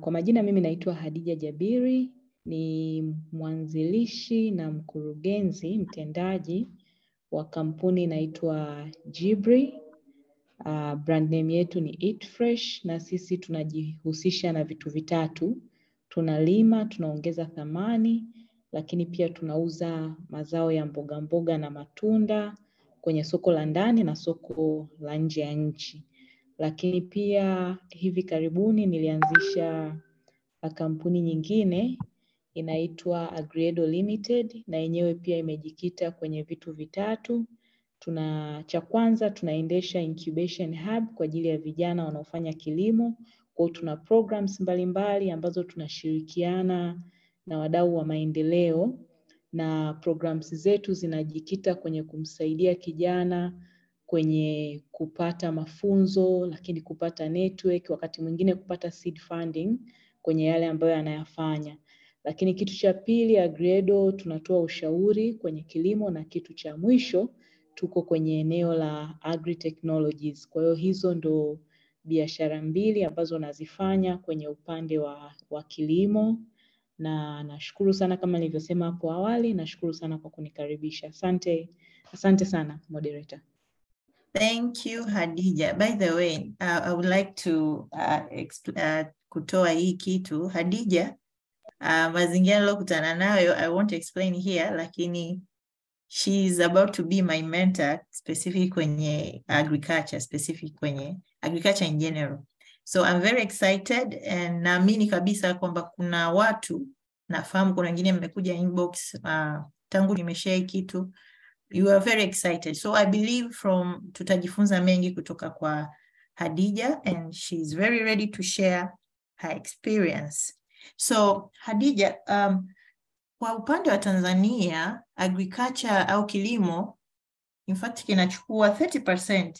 kwa majina mimi naitwa Hadija Jabiri, ni mwanzilishi na mkurugenzi mtendaji wa kampuni inaitwa Jibri. Uh, brand name yetu ni Eat Fresh na sisi tunajihusisha na vitu vitatu. Tunalima, tunaongeza thamani, lakini pia tunauza mazao ya mboga mboga na matunda kwenye soko la ndani na soko la nje ya nchi. Lakini pia hivi karibuni nilianzisha kampuni nyingine inaitwa Agriedo Limited na yenyewe pia imejikita kwenye vitu vitatu. Tuna cha kwanza tunaendesha incubation hub kwa ajili ya vijana wanaofanya kilimo. Kwa hiyo tuna programs mbalimbali ambazo tunashirikiana na wadau wa maendeleo na programs zetu zinajikita kwenye kumsaidia kijana kwenye kupata mafunzo, lakini kupata network, wakati mwingine kupata seed funding kwenye yale ambayo anayafanya. Lakini kitu cha pili, Agriedo tunatoa ushauri kwenye kilimo, na kitu cha mwisho tuko kwenye eneo la agri technologies. Kwa hiyo hizo ndo biashara mbili ambazo nazifanya kwenye upande wa, wa kilimo na nashukuru sana kama nilivyosema hapo awali, nashukuru sana kwa kunikaribisha. Asante, asante sana moderator. Thank you, Hadija. By the way, uh, I would like to uh, uh, kutoa hii kitu. Hadija, uh, mazingira nilokutana nayo, I won't explain here, lakini she is about to be my mentor specific kwenye agriculture, specific kwenye agriculture in general. So I'm very excited and naamini kabisa kwamba kuna watu nafahamu, kuna wengine mmekuja inbox uh, tangu nimeshare kitu you are very excited. So I believe from tutajifunza mengi kutoka kwa Hadija and she's very ready to share her experience. So Hadija, um, kwa upande wa Tanzania agriculture au kilimo in fact kinachukua 30%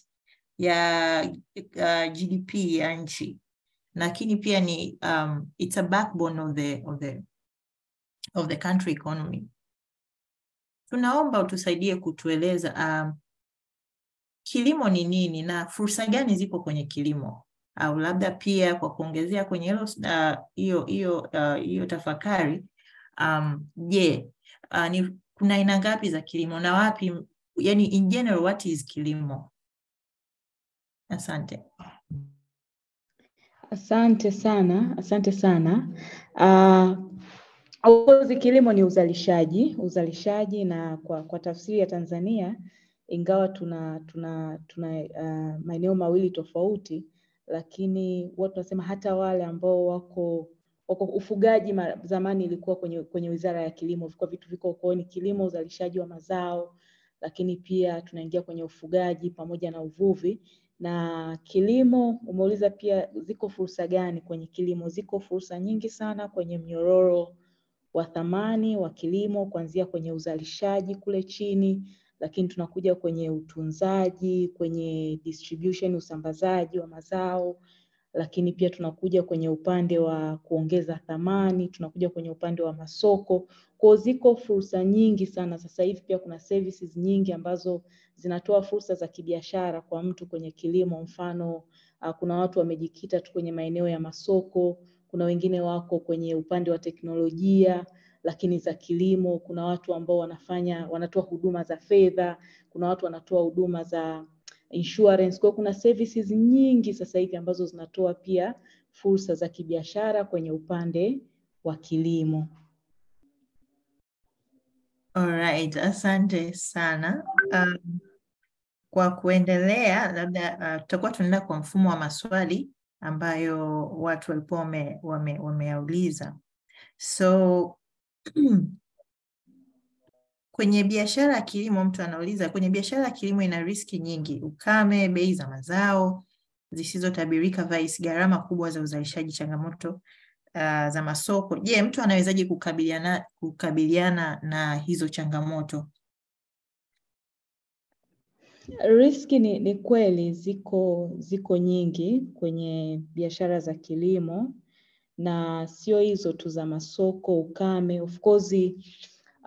ya uh, GDP ya nchi, lakini pia ni um, it's a backbone of the, of the, of the country economy. Tunaomba utusaidie kutueleza uh, kilimo ni nini na fursa gani zipo kwenye kilimo, au labda pia kwa kuongezea kwenye hilo hiyo uh, hiyo hiyo uh, tafakari um, je, uh, ni kuna aina ngapi za kilimo na wapi, yani in general what is kilimo? Asante. Asante sana, asante sana. Uh, Course kilimo ni uzalishaji, uzalishaji na kwa, kwa tafsiri ya Tanzania ingawa tuna tuna tuna uh, maeneo mawili tofauti, lakini watu tunasema hata wale ambao wako wako ufugaji ma, zamani ilikuwa kwenye kwenye Wizara ya Kilimo, vilikuwa vitu viko huko, ni kilimo, uzalishaji wa mazao, lakini pia tunaingia kwenye ufugaji pamoja na uvuvi. Na kilimo umeuliza pia ziko fursa gani kwenye kilimo? Ziko fursa nyingi sana kwenye mnyororo wa thamani wa kilimo kuanzia kwenye uzalishaji kule chini, lakini tunakuja kwenye utunzaji, kwenye distribution, usambazaji wa mazao, lakini pia tunakuja kwenye upande wa kuongeza thamani, tunakuja kwenye upande wa masoko. Kwa ziko fursa nyingi sana sasa hivi. Pia kuna services nyingi ambazo zinatoa fursa za kibiashara kwa mtu kwenye kilimo. Mfano, kuna watu wamejikita tu kwenye maeneo ya masoko kuna wengine wako kwenye upande wa teknolojia lakini za kilimo. Kuna watu ambao wanafanya wanatoa huduma za fedha, kuna watu wanatoa huduma za insurance. Kwa kuna services nyingi sasa hivi ambazo zinatoa pia fursa za kibiashara kwenye upande wa kilimo. Alright, asante sana. Um, kwa kuendelea labda uh, tutakuwa tunaenda kwa mfumo wa maswali ambayo watu walikuwa wameyauliza wame so kwenye biashara ya kilimo, mtu anauliza kwenye biashara ya kilimo ina riski nyingi: ukame, bei za mazao zisizotabirika, vice gharama kubwa za uzalishaji, changamoto uh, za masoko. Je, mtu anawezaje kukabiliana, kukabiliana na hizo changamoto? Riski ni, ni kweli ziko ziko nyingi kwenye biashara za kilimo na sio hizo tu za masoko, ukame. Of course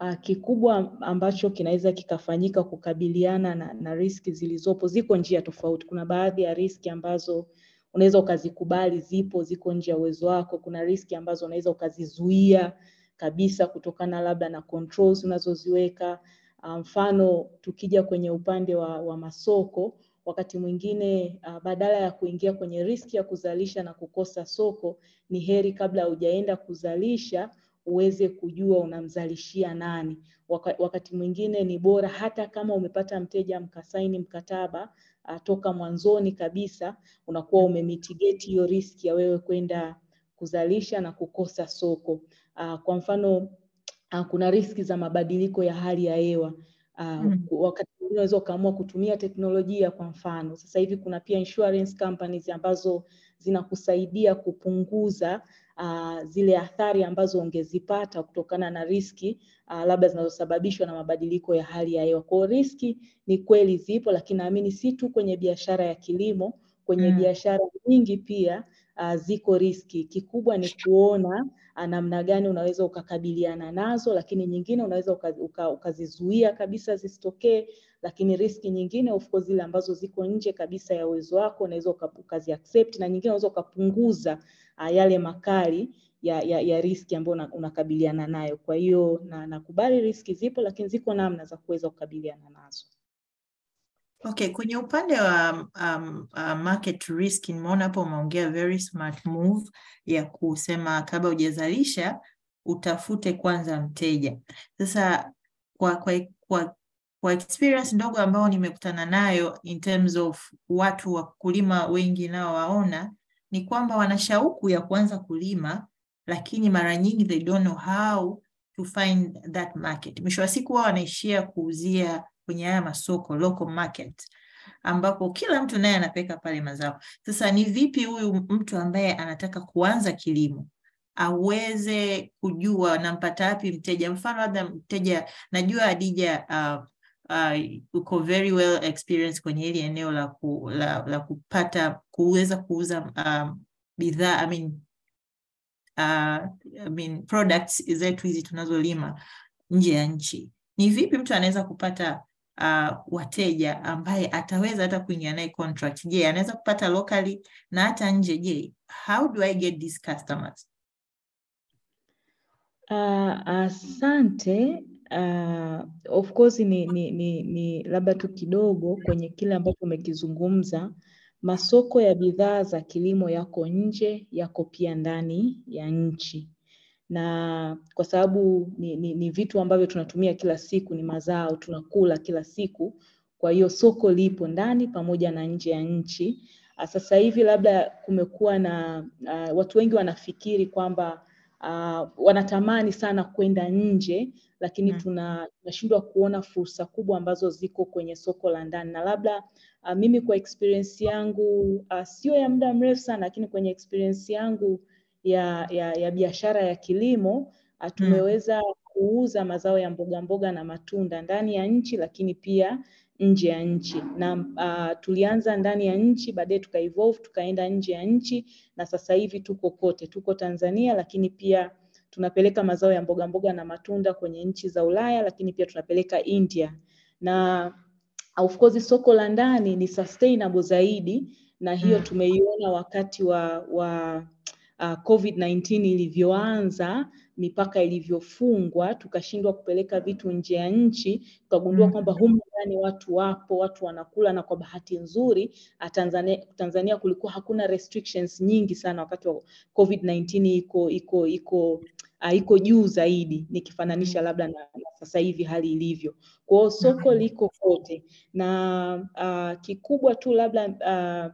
uh, kikubwa ambacho kinaweza kikafanyika kukabiliana na, na riski zilizopo, ziko njia tofauti. Kuna baadhi ya riski ambazo unaweza ukazikubali, zipo, ziko nje ya uwezo wako. Kuna riski ambazo unaweza ukazizuia kabisa kutokana labda na controls unazoziweka. Mfano, tukija kwenye upande wa, wa masoko, wakati mwingine uh, badala ya kuingia kwenye riski ya kuzalisha na kukosa soko, ni heri kabla hujaenda kuzalisha uweze kujua unamzalishia nani. Waka, wakati mwingine ni bora hata kama umepata mteja mkasaini mkataba uh, toka mwanzoni kabisa, unakuwa umemitigate hiyo riski ya wewe kwenda kuzalisha na kukosa soko. Uh, kwa mfano uh, kuna riski za mabadiliko ya hali ya hewa. Uh, Mm. wakati mwingine unaweza ukaamua kutumia teknolojia. Kwa mfano sasa hivi kuna pia insurance companies ambazo zinakusaidia kupunguza uh, zile athari ambazo ungezipata kutokana na riski uh, labda zinazosababishwa na mabadiliko ya hali ya hewa. Kwa hiyo riski ni kweli zipo, lakini naamini si tu kwenye biashara ya kilimo, kwenye Mm. biashara nyingi pia uh, ziko riski. Kikubwa ni kuona namna gani unaweza ukakabiliana nazo, lakini nyingine unaweza uka, uka, ukazizuia kabisa zisitokee, lakini riski nyingine of course zile ambazo ziko nje kabisa ya uwezo wako unaweza uka- ukazi accept na nyingine unaweza ukapunguza uh, yale makali ya, ya, ya riski ambayo una- unakabiliana nayo. Kwa hiyo na nakubali riski zipo, lakini ziko namna za kuweza kukabiliana nazo. Okay, kwenye upande wa um, uh, market risk nimeona hapo umeongea very smart move ya kusema kabla hujazalisha utafute kwanza mteja. Sasa kwa, kwa, kwa, kwa experience ndogo ambayo nimekutana nayo in terms of watu wakulima wengi nao waona ni kwamba wana shauku ya kuanza kulima, lakini mara nyingi they don't know how to find that market. Mwisho wa siku wao wanaishia kuuzia kwenye haya masoko local market ambapo kila mtu naye anapeka pale mazao. Sasa ni vipi huyu mtu ambaye anataka kuanza kilimo aweze kujua nampata wapi mteja? Mfano labda mteja, najua Adija uh, uh, uko very well experienced kwenye hili eneo la, ku, la, la kupata kuweza kuuza um, bidhaa I mean, uh, I mean products zetu hizi tunazolima nje ya nchi. Ni vipi mtu anaweza kupata uh, wateja ambaye ataweza hata kuingia naye contract? Je, anaweza kupata locally na hata nje? Je, how do I get these customers? Uh, asante. Uh, of course ni, ni, ni, ni labda tu kidogo kwenye kile ambacho umekizungumza. Masoko ya bidhaa za kilimo yako nje, yako pia ndani ya nchi, na kwa sababu ni, ni, ni vitu ambavyo tunatumia kila siku, ni mazao tunakula kila siku. Kwa hiyo soko lipo ndani pamoja na nje ya nchi. Uh, sasa hivi labda kumekuwa na uh, watu wengi wanafikiri kwamba uh, wanatamani sana kwenda nje lakini Mm. tuna tunashindwa kuona fursa kubwa ambazo ziko kwenye soko la ndani na labda uh, mimi kwa experience yangu uh, sio ya muda mrefu sana lakini kwenye experience yangu ya ya, ya biashara ya kilimo tumeweza tumeweza kuuza mazao ya mboga mboga na matunda ndani ya nchi lakini pia nje ya nchi na uh, tulianza ndani ya nchi baadaye tuka evolve tukaenda nje ya nchi na sasa hivi tuko kote, tuko Tanzania, lakini pia tunapeleka mazao ya mboga mboga na matunda kwenye nchi za Ulaya, lakini pia tunapeleka India. Na of course soko la ndani ni sustainable zaidi, na hiyo Mm. tumeiona wakati wa wa uh, COVID-19 ilivyoanza, mipaka ilivyofungwa, tukashindwa kupeleka vitu nje ya nchi, tukagundua Mm. kwamba humu ndani watu wapo, watu wanakula, na kwa bahati nzuri ah, Tanzania, Tanzania kulikuwa hakuna restrictions nyingi sana wakati wa COVID-19 iko iko iko uh, iko juu zaidi nikifananisha Mm. labda na, na sasa hivi hali ilivyo. Kwa hiyo soko Mm. liko kote na uh, kikubwa tu labda uh,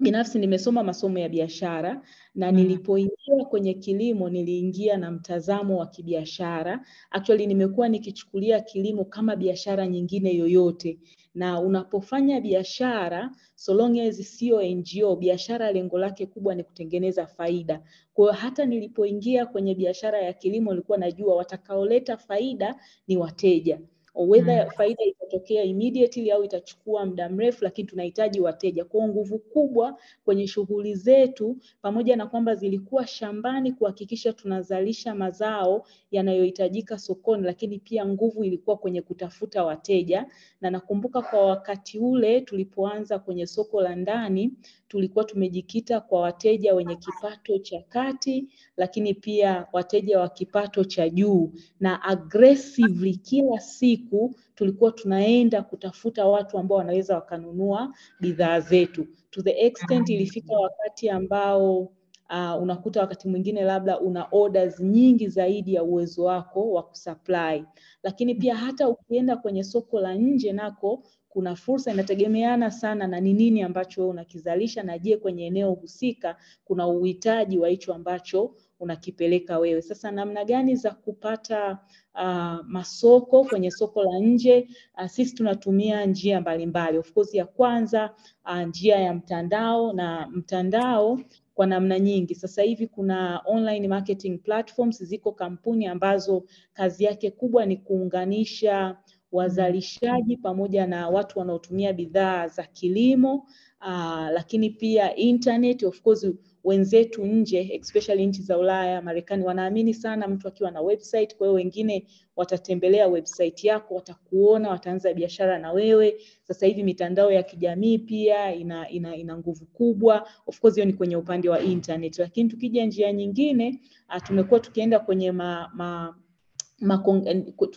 binafsi nimesoma masomo ya biashara na Mm. nilipoingia kwenye kilimo niliingia na mtazamo wa kibiashara. Actually nimekuwa nikichukulia kilimo kama biashara nyingine yoyote, na unapofanya biashara so long as sio NGO, biashara lengo lake kubwa ni kutengeneza faida. Kwa hiyo hata nilipoingia kwenye biashara ya kilimo nilikuwa najua watakaoleta faida ni wateja whether Mm. faida itatokea immediately au itachukua muda mrefu, lakini tunahitaji wateja. Kwa nguvu kubwa kwenye shughuli zetu, pamoja na kwamba zilikuwa shambani kuhakikisha tunazalisha mazao yanayohitajika sokoni, lakini pia nguvu ilikuwa kwenye kutafuta wateja. Na nakumbuka kwa wakati ule tulipoanza kwenye soko la ndani, tulikuwa tumejikita kwa wateja wenye kipato cha kati, lakini pia wateja wa kipato cha juu, na aggressively kila siku tulikuwa tunaenda kutafuta watu ambao wanaweza wakanunua bidhaa zetu. To the extent ilifika wakati ambao uh, unakuta wakati mwingine labda una orders nyingi zaidi ya uwezo wako wa kusupply, lakini pia hata ukienda kwenye soko la nje nako kuna fursa, inategemeana sana na ni nini ambacho wewe unakizalisha, na je, kwenye eneo husika kuna uhitaji wa hicho ambacho unakipeleka wewe. Sasa namna gani za kupata uh, masoko kwenye soko la nje? Uh, sisi tunatumia njia mbalimbali. Of course ya kwanza uh, njia ya mtandao na mtandao kwa namna nyingi. Sasa hivi kuna online marketing platforms, ziko kampuni ambazo kazi yake kubwa ni kuunganisha wazalishaji pamoja na watu wanaotumia bidhaa za kilimo uh, lakini pia internet of course wenzetu nje especially nchi za Ulaya, Marekani wanaamini sana mtu akiwa na website. Kwa hiyo wengine watatembelea website yako, watakuona, wataanza biashara na wewe. Sasa hivi mitandao ya kijamii pia ina, ina, ina nguvu kubwa. Of course hiyo ni kwenye upande wa internet, lakini tukija njia nyingine uh, tumekuwa tukienda kwenye ma, ma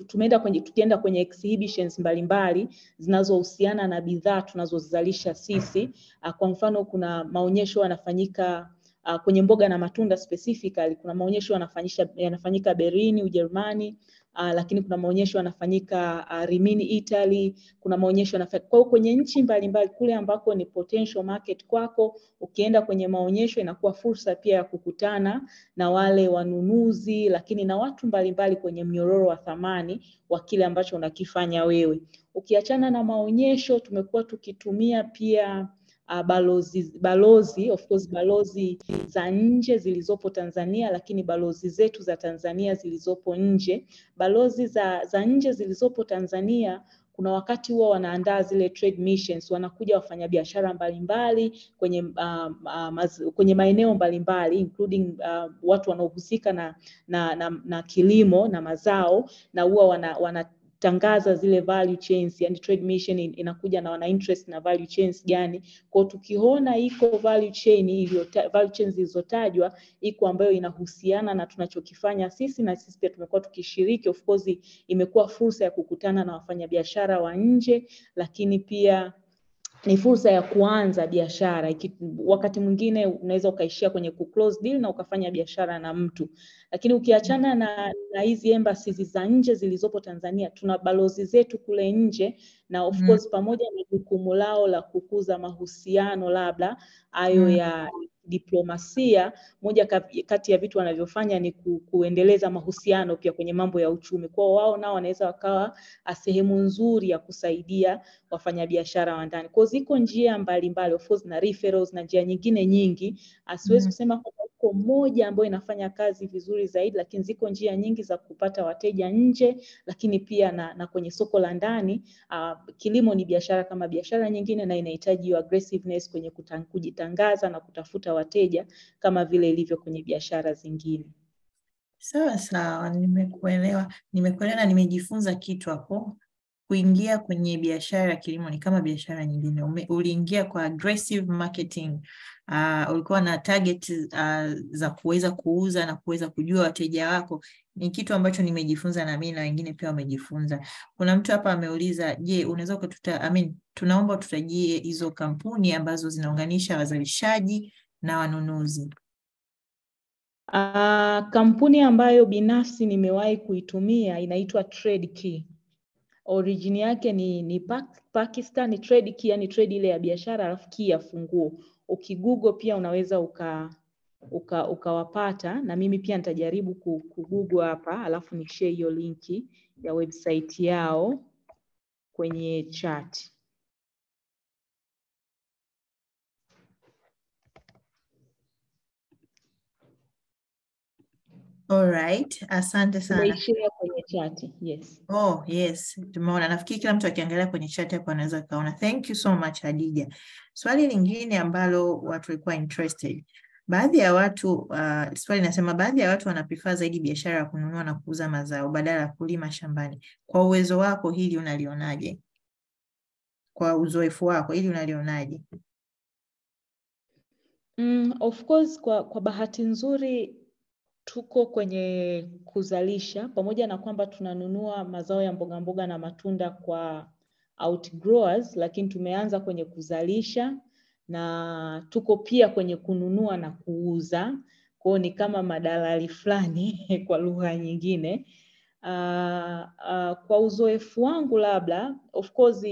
tumeenda kwenye tukienda kwenye exhibitions mbalimbali zinazohusiana na bidhaa tunazozalisha sisi. Kwa mfano, kuna maonyesho yanafanyika uh, kwenye mboga na matunda specifically, kuna maonyesho yanafanyika Berlin, Ujerumani. Uh, lakini kuna maonyesho yanafanyika uh, Rimini Italy, kuna maonyesho yanafanyika kwa kwenye nchi mbalimbali kule ambako ni potential market kwako, ukienda kwenye maonyesho inakuwa fursa pia ya kukutana na wale wanunuzi, lakini na watu mbalimbali kwenye mnyororo wa thamani wa kile ambacho unakifanya wewe. Ukiachana na maonyesho, tumekuwa tukitumia pia Uh, balozi, balozi of course balozi za nje zilizopo Tanzania, lakini balozi zetu za Tanzania zilizopo nje. Balozi za, za nje zilizopo Tanzania kuna wakati huwa wanaandaa zile trade missions, wanakuja wafanyabiashara mbalimbali kwenye, uh, uh, kwenye maeneo mbalimbali including uh, watu wanaohusika na, na, na, na kilimo na mazao na huwa wana, wana tangaza zile value chains, yani trade mission in, inakuja na wana interest na value chains gani. Kwa tukiona iko value chain iliyo value chains zilizotajwa iko ambayo inahusiana na tunachokifanya sisi, na sisi pia tumekuwa tukishiriki. Of course imekuwa fursa ya kukutana na wafanyabiashara wa nje, lakini pia ni fursa ya kuanza biashara. Wakati mwingine unaweza ukaishia kwenye ku close deal na ukafanya biashara na mtu, lakini ukiachana na, na hizi embassies za nje zilizopo Tanzania, tuna balozi zetu kule nje na of Mm. course pamoja na jukumu lao la kukuza mahusiano labda hayo Mm. ya diplomasia, moja kati ya vitu wanavyofanya ni ku, kuendeleza mahusiano pia kwenye mambo ya uchumi. Kwao wao nao wanaweza wakawa ah, sehemu nzuri ya kusaidia wafanyabiashara wa ndani. Kwao ziko njia mbalimbali of course na referrals na njia nyingine nyingi. asiwezi Siwezi Mm. kusema kwamba iko moja ambayo inafanya kazi vizuri zaidi, lakini ziko njia nyingi za kupata wateja nje, lakini pia na, na kwenye soko la ndani. Uh, kilimo ni biashara kama biashara nyingine na inahitaji aggressiveness kwenye kutan, kujitangaza na kutafuta wateja kama vile ilivyo kwenye biashara zingine. Sawa sawa, nimekuelewa. Nimekuelewa na nimejifunza kitu hapo. Kuingia kwenye biashara ya kilimo ni kama biashara nyingine. Ume, uliingia kwa aggressive marketing. Uh, ulikuwa na target uh, za kuweza kuuza na kuweza kujua wateja wako. Ni kitu ambacho nimejifunza na mimi na wengine pia wamejifunza. Kuna mtu hapa ameuliza, je, unaweza ukatuta, I mean, tunaomba ututajie hizo kampuni ambazo zinaunganisha wazalishaji na wanunuzi. Uh, kampuni ambayo binafsi nimewahi kuitumia inaitwa TradeKey. Origin yake ni, ni Pakistan, trade key, yani trade ile ya biashara alafu key ya funguo. Ukigoogle pia unaweza uka uka ukawapata na mimi pia nitajaribu kugugu hapa alafu ni share hiyo linki ya website yao kwenye chat. Alright, asante sana. Kwenye chat. Yes. Oh, yes, tumeona. Nafikiri kila mtu akiangalia kwenye chat hapo anaweza kaona. Thank you so much Hadija. Swali lingine ambalo watu walikuwa interested. Baadhi ya watu uh, swali inasema baadhi ya watu wanapifaa zaidi biashara ya kununua na kuuza mazao badala ya kulima shambani. Kwa uwezo wako hili unalionaje? Kwa uzoefu wako hili unalionaje? Mm, of course kwa, kwa bahati nzuri tuko kwenye kuzalisha pamoja na kwamba tunanunua mazao ya mboga mboga na matunda kwa outgrowers, lakini tumeanza kwenye kuzalisha na tuko pia kwenye kununua na kuuza. kwao ni kama madalali fulani kwa lugha nyingine. Uh, uh, kwa uzoefu wangu labda, of course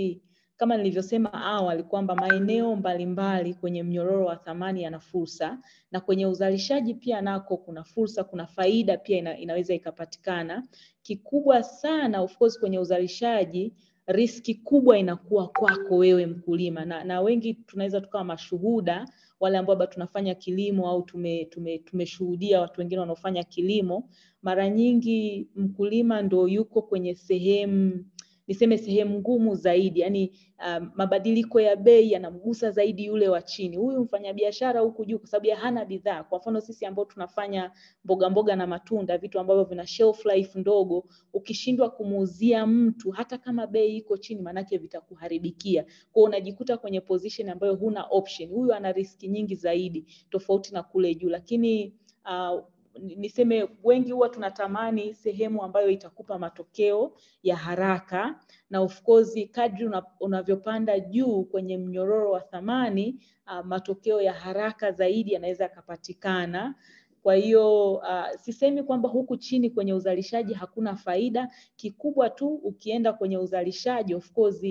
kama nilivyosema awali kwamba maeneo mbalimbali kwenye mnyororo wa thamani yana fursa na kwenye uzalishaji pia nako kuna fursa, kuna faida pia ina, inaweza ikapatikana. Kikubwa sana of course kwenye uzalishaji riski kubwa inakuwa kwako wewe mkulima, na, na wengi tunaweza tukawa mashuhuda wale ambao bado tunafanya kilimo au tume, tume, tumeshuhudia watu wengine wanaofanya kilimo. Mara nyingi mkulima ndo yuko kwenye sehemu niseme sehemu ngumu zaidi, yani um, mabadiliko ya bei yanamgusa zaidi yule wa chini. Huyu mfanyabiashara huku juu, kwa sababu ya hana bidhaa. Kwa mfano sisi ambao tunafanya mboga mboga na matunda, vitu ambavyo vina shelf life ndogo, ukishindwa kumuuzia mtu hata kama bei iko chini, manake vitakuharibikia. Kwa unajikuta kwenye position ambayo huna option. Huyu ana riski nyingi zaidi tofauti na kule juu, lakini uh, niseme wengi huwa tunatamani sehemu ambayo itakupa matokeo ya haraka, na of course kadri una, unavyopanda juu kwenye mnyororo wa thamani uh, matokeo ya haraka zaidi yanaweza yakapatikana. Kwa hiyo uh, sisemi kwamba huku chini kwenye uzalishaji hakuna faida. Kikubwa tu ukienda kwenye uzalishaji of course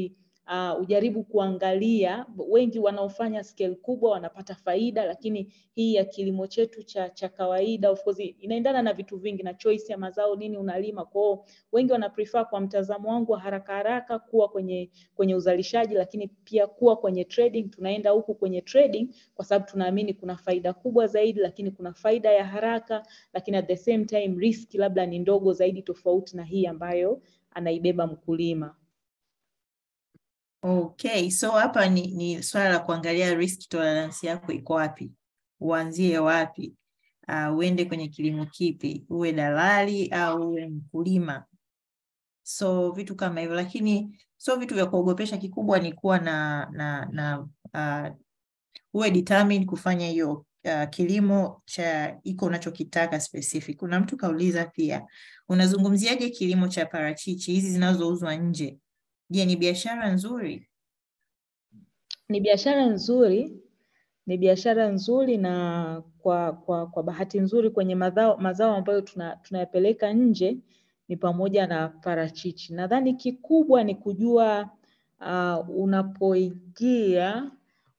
uh, ujaribu kuangalia, wengi wanaofanya scale kubwa wanapata faida, lakini hii ya kilimo chetu cha, cha kawaida of course inaendana na vitu vingi na choice ya mazao nini unalima. Kwa hiyo wengi wana prefer kwa mtazamo wangu wa haraka haraka kuwa kwenye kwenye uzalishaji, lakini pia kuwa kwenye trading. Tunaenda huku kwenye trading kwa sababu tunaamini kuna faida kubwa zaidi, lakini kuna faida ya haraka, lakini at the same time risk labda ni ndogo zaidi, tofauti na hii ambayo anaibeba mkulima. Okay, so hapa ni, ni swala la kuangalia risk tolerance yako iko wapi, uanzie wapi, uh, uende kwenye kilimo kipi, uwe dalali au uwe mkulima. So vitu kama hivyo, lakini so vitu vya kuogopesha. Kikubwa ni kuwa na na na uh, uwe determined kufanya hiyo uh, kilimo cha iko unachokitaka specific. Kuna mtu kauliza pia, unazungumziaje kilimo cha parachichi hizi zinazouzwa nje? Je, ni biashara nzuri? Ni biashara nzuri, ni biashara nzuri na kwa kwa kwa bahati nzuri kwenye mazao mazao ambayo tuna, tunayapeleka nje ni pamoja na parachichi. Nadhani kikubwa ni kujua uh, unapoingia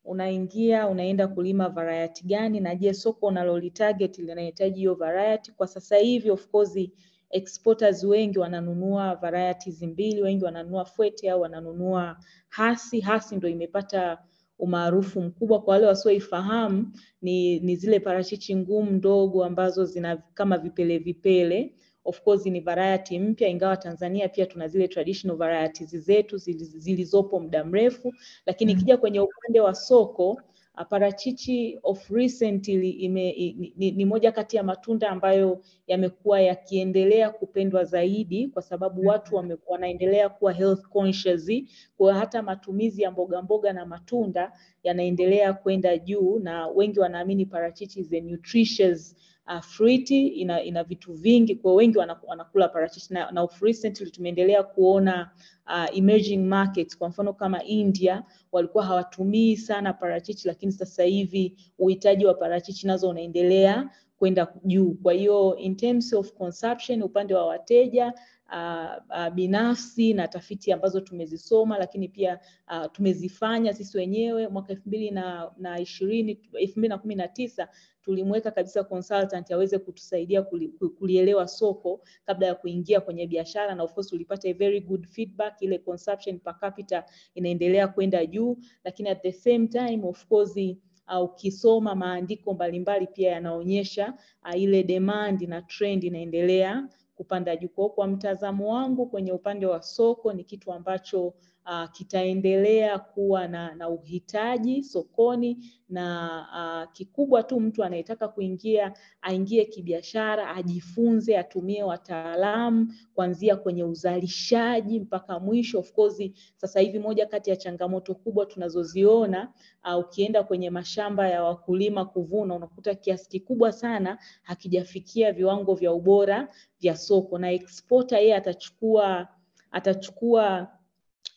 unaingia unaenda kulima variety gani, na je soko unalolitarget linahitaji hiyo variety. Kwa sasa hivi of course exporters wengi wananunua varieties mbili, wengi wananunua Fwete au wananunua Hasi. Hasi ndo imepata umaarufu mkubwa. Kwa wale wasioifahamu, ni, ni zile parachichi ngumu ndogo ambazo zina kama vipele vipele. Of course ni variety mpya, ingawa Tanzania pia tuna zile traditional varieties zetu zilizopo muda mrefu, lakini ikija mm, kwenye upande wa soko parachichi of recently ime, ni, ni moja kati ya matunda ambayo yamekuwa yakiendelea kupendwa zaidi kwa sababu watu wame, wanaendelea kuwa health conscious. Kwa hata matumizi ya mboga mboga na matunda yanaendelea kwenda juu, na wengi wanaamini parachichi is a nutritious uh, fruiti ina, ina vitu vingi, kwa wengi wanakula parachichi. Na, na recently tumeendelea kuona uh, emerging markets. Kwa mfano kama India walikuwa hawatumii sana parachichi, lakini sasa hivi uhitaji wa parachichi nazo unaendelea kwenda juu. Kwa hiyo in terms of consumption, upande wa wateja uh, uh, binafsi na tafiti ambazo tumezisoma, lakini pia uh, tumezifanya sisi wenyewe mwaka elfu mbili na, na ishirini elfu mbili na kumi na tisa tulimweka kabisa consultant aweze kutusaidia kuli, kulielewa soko kabla ya kuingia kwenye biashara, na of course ulipata a very good feedback. Ile consumption per capita inaendelea kwenda juu, lakini at the same time of course ukisoma uh, maandiko mbalimbali pia yanaonyesha uh, ile demand na trend inaendelea kupanda juu. Kwa mtazamo wangu kwenye upande wa soko ni kitu ambacho uh, kitaendelea kuwa na, na uhitaji sokoni na uh, kikubwa tu mtu anayetaka kuingia aingie kibiashara, ajifunze, atumie wataalamu kuanzia kwenye uzalishaji mpaka mwisho. Of course, sasa hivi moja kati ya changamoto kubwa tunazoziona uh, ukienda kwenye mashamba ya wakulima kuvuna, unakuta kiasi kikubwa sana hakijafikia viwango vya ubora vya soko, na exporter yeye atachukua atachukua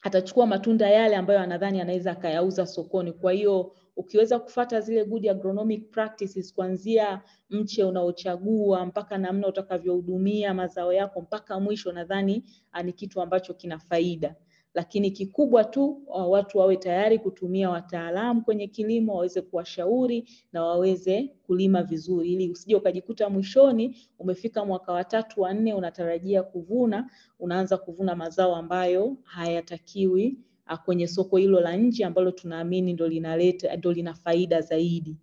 atachukua matunda yale ambayo anadhani anaweza akayauza sokoni. Kwa hiyo ukiweza kufata zile good agronomic practices kuanzia mche unaochagua mpaka namna utakavyohudumia mazao yako mpaka mwisho, nadhani ni kitu ambacho kina faida. Lakini kikubwa tu watu wawe tayari kutumia wataalamu kwenye kilimo, waweze kuwashauri na waweze kulima vizuri, ili usije ukajikuta mwishoni umefika mwaka wa tatu wa nne, unatarajia kuvuna, unaanza kuvuna mazao ambayo hayatakiwi kwenye soko hilo la nje ambalo tunaamini ndo linaleta ndo lina faida zaidi.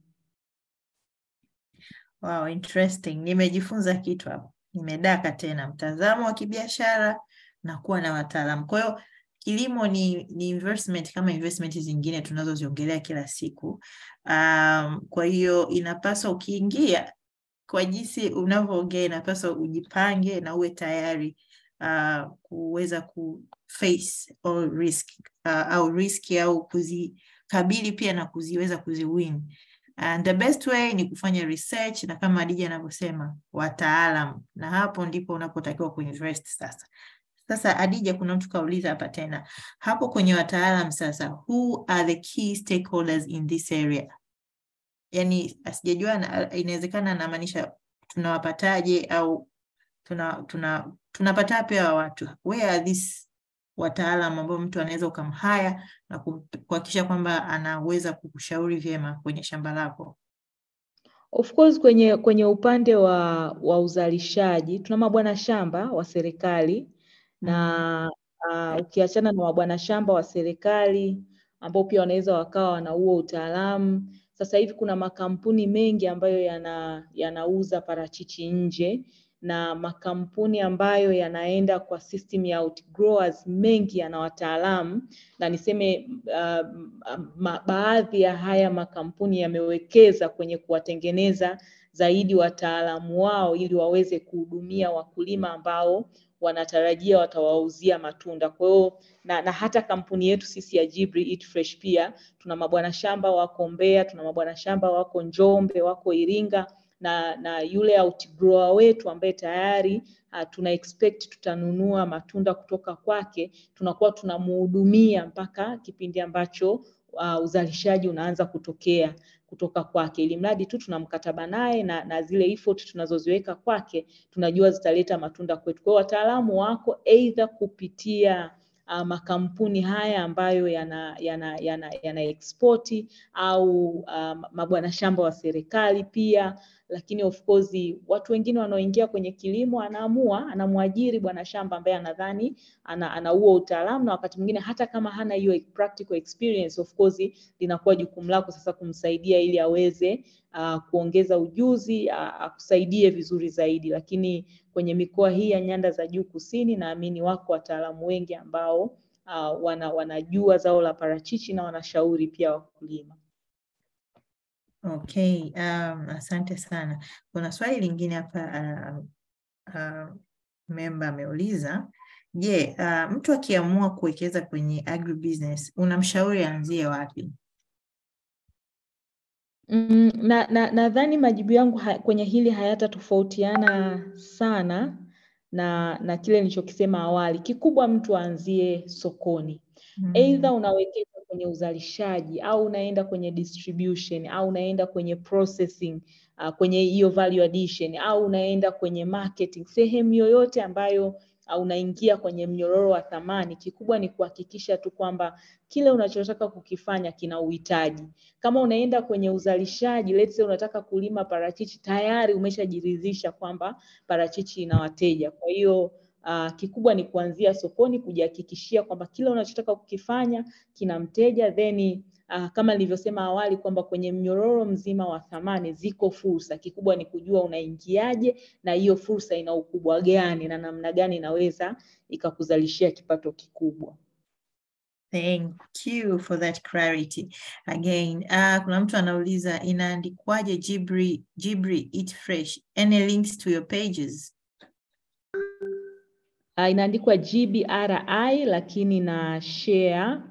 Wow, interesting. Nimejifunza kitu hapo, nimedaka tena mtazamo wa kibiashara na kuwa na wataalamu. Kwa hiyo kilimo ni, ni investment kama investment zingine tunazoziongelea kila siku. Um, kwa hiyo inapaswa ukiingia, kwa jinsi unavyoongea, inapaswa ujipange na uwe tayari uh, kuweza ku face all risk uh, au riski au kuzikabili pia na kuziweza kuziwin. And the best way ni kufanya research na kama Adija anavyosema wataalam, na hapo ndipo unapotakiwa kuinvest sasa. Sasa Adija, kuna mtu kauliza hapa tena hapo kwenye wataalam sasa, who are the key stakeholders in this area? Yani asijajua, inawezekana anamaanisha tunawapataje au tuna tuna tunapata pia watu, where are these wataalam ambao mtu anaweza ukamhaya na kuhakikisha kwamba anaweza kukushauri vyema kwenye shamba lako? Of course kwenye kwenye upande wa wa uzalishaji tuna mabwana shamba wa serikali na uh, ukiachana na mabwana shamba wa serikali ambao pia wanaweza wakawa wana huo utaalamu. Sasa hivi kuna makampuni mengi ambayo yana yanauza parachichi nje na makampuni ambayo yanaenda kwa system ya outgrowers mengi yana wataalamu, na niseme uh, ma, baadhi ya haya makampuni yamewekeza kwenye kuwatengeneza zaidi wataalamu wao ili waweze kuhudumia wakulima ambao wanatarajia watawauzia matunda. Kwa hiyo na, na hata kampuni yetu sisi ya Jibri Eat Fresh pia tuna mabwana shamba wako Mbeya, tuna mabwana shamba wako Njombe, wako Iringa na na yule outgrower wetu ambaye tayari uh, tuna expect tutanunua matunda kutoka kwake, tunakuwa tunamuhudumia mpaka kipindi ambacho uh, uzalishaji unaanza kutokea kutoka kwake, ili mradi tu tuna mkataba naye na, na zile effort tunazoziweka kwake tunajua zitaleta matunda kwetu. Kwa hiyo wataalamu wako either kupitia uh, makampuni haya ambayo yana yana yana, yana export au uh, mabwana shamba wa serikali pia lakini of course watu wengine wanaoingia kwenye kilimo anaamua anamwajiri bwana shamba ambaye anadhani ana, ana huo utaalamu, na wakati mwingine hata kama hana hiyo practical experience, of course linakuwa jukumu lako sasa kumsaidia ili aweze uh, kuongeza ujuzi akusaidie uh, vizuri zaidi. Lakini kwenye mikoa hii ya nyanda za juu kusini, naamini wako wataalamu wengi ambao uh, wana, wanajua zao la parachichi na wanashauri pia wakulima. Okay, um, asante sana. Kuna swali lingine hapa uh, uh, memba ameuliza, je, uh, mtu akiamua kuwekeza kwenye agribusiness unamshauri aanzie wapi? Mm, na na nadhani majibu yangu ha, kwenye hili hayatatofautiana sana na na kile nilichokisema awali. Kikubwa mtu aanzie sokoni. Mm. Aidha unawekeza kwenye uzalishaji au unaenda kwenye distribution au unaenda kwenye processing uh, kwenye hiyo value addition au unaenda kwenye marketing, sehemu yoyote ambayo uh, unaingia kwenye mnyororo wa thamani. Kikubwa ni kuhakikisha tu kwamba kile unachotaka kukifanya kina uhitaji. Kama unaenda kwenye uzalishaji, let's say unataka kulima parachichi, tayari umeshajiridhisha kwamba parachichi ina wateja. Kwa hiyo Uh, kikubwa ni kuanzia sokoni kujihakikishia kwamba kila unachotaka kukifanya kina mteja, then uh, kama nilivyosema awali kwamba kwenye mnyororo mzima wa thamani ziko fursa. Kikubwa ni kujua unaingiaje na hiyo fursa ina ukubwa gani na namna gani inaweza ikakuzalishia kipato kikubwa. Thank you for that clarity. Again, uh, kuna mtu anauliza inaandikwaje Jibri, Jibri Eat Fresh? Any links to your pages? Uh, inaandikwa GBRI lakini na share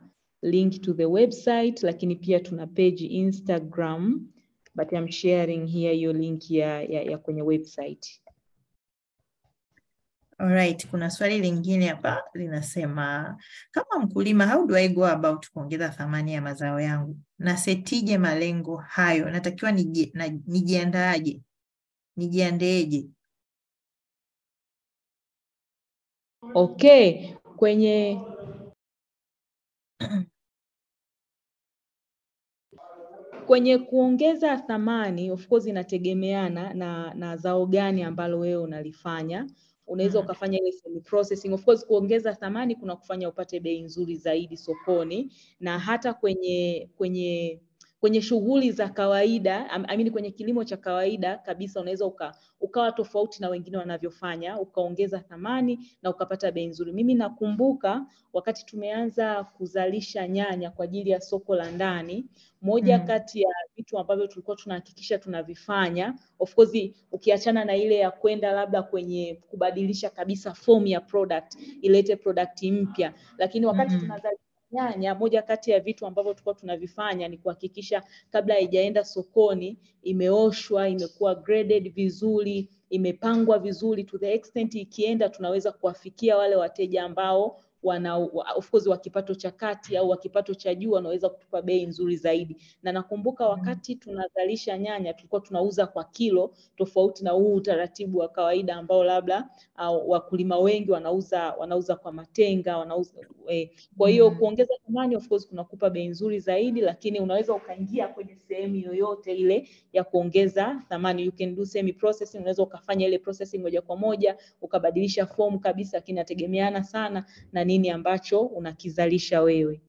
link to the website, lakini pia tuna page Instagram, but I'm sharing here hiyo link ya, ya, ya kwenye website. Alright, kuna swali lingine hapa linasema kama mkulima, how do I go about kuongeza thamani ya mazao yangu? Nasetije malengo hayo? Natakiwa nijiandaaje? Nijiandeeje? Okay, kwenye kwenye kuongeza thamani of course inategemeana na na zao gani ambalo wewe unalifanya. Unaweza Mm. ukafanya ile semi processing. Of course kuongeza thamani kuna kufanya upate bei nzuri zaidi sokoni na hata kwenye kwenye kwenye shughuli za kawaida amini I mean kwenye kilimo cha kawaida kabisa unaweza uka, ukawa tofauti na wengine wanavyofanya ukaongeza thamani na ukapata bei nzuri. Mimi nakumbuka wakati tumeanza kuzalisha nyanya kwa ajili ya soko la ndani, moja Mm. kati ya vitu ambavyo tulikuwa tunahakikisha tunavifanya, of course ukiachana na ile ya kwenda labda kwenye kubadilisha kabisa fomu ya product ilete product mpya, lakini wakati Mm. tunazalisha nyanya, moja kati ya vitu ambavyo tulikuwa tunavifanya ni kuhakikisha kabla haijaenda sokoni imeoshwa, imekuwa graded vizuri, imepangwa vizuri to the extent ikienda tunaweza kuwafikia wale wateja ambao wana of course wa kipato cha kati au wa kipato cha juu wanaweza kutupa bei nzuri zaidi. Na nakumbuka wakati tunazalisha nyanya tulikuwa tunauza kwa kilo tofauti na huu utaratibu wa kawaida ambao labda uh, wakulima wengi wanauza wanauza kwa matenga wanauza eh, kwa hiyo Mm. kuongeza thamani of course kunakupa bei nzuri zaidi, lakini unaweza ukaingia kwenye sehemu yoyote ile ya kuongeza thamani. You can do semi processing, unaweza ukafanya ile processing moja kwa moja ukabadilisha form kabisa, lakini inategemeana sana na nini ambacho unakizalisha wewe.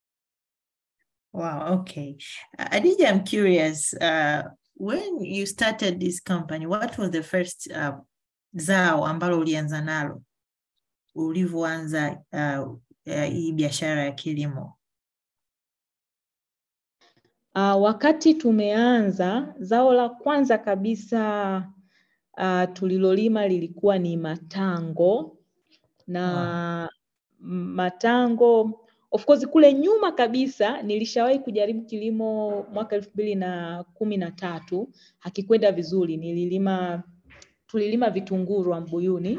Wow, okay. Adija, I'm curious, uh, when you started this company, what was the first uh, zao ambalo ulianza nalo ulivyoanza uh, uh, hii biashara ya kilimo? Uh, wakati tumeanza zao la kwanza kabisa uh, tulilolima lilikuwa ni matango na m- matango. Of course kule nyuma kabisa nilishawahi kujaribu kilimo mwaka elfu mbili na kumi na tatu. Hakikwenda vizuri. Nililima tulilima vitunguu Rwambuyuni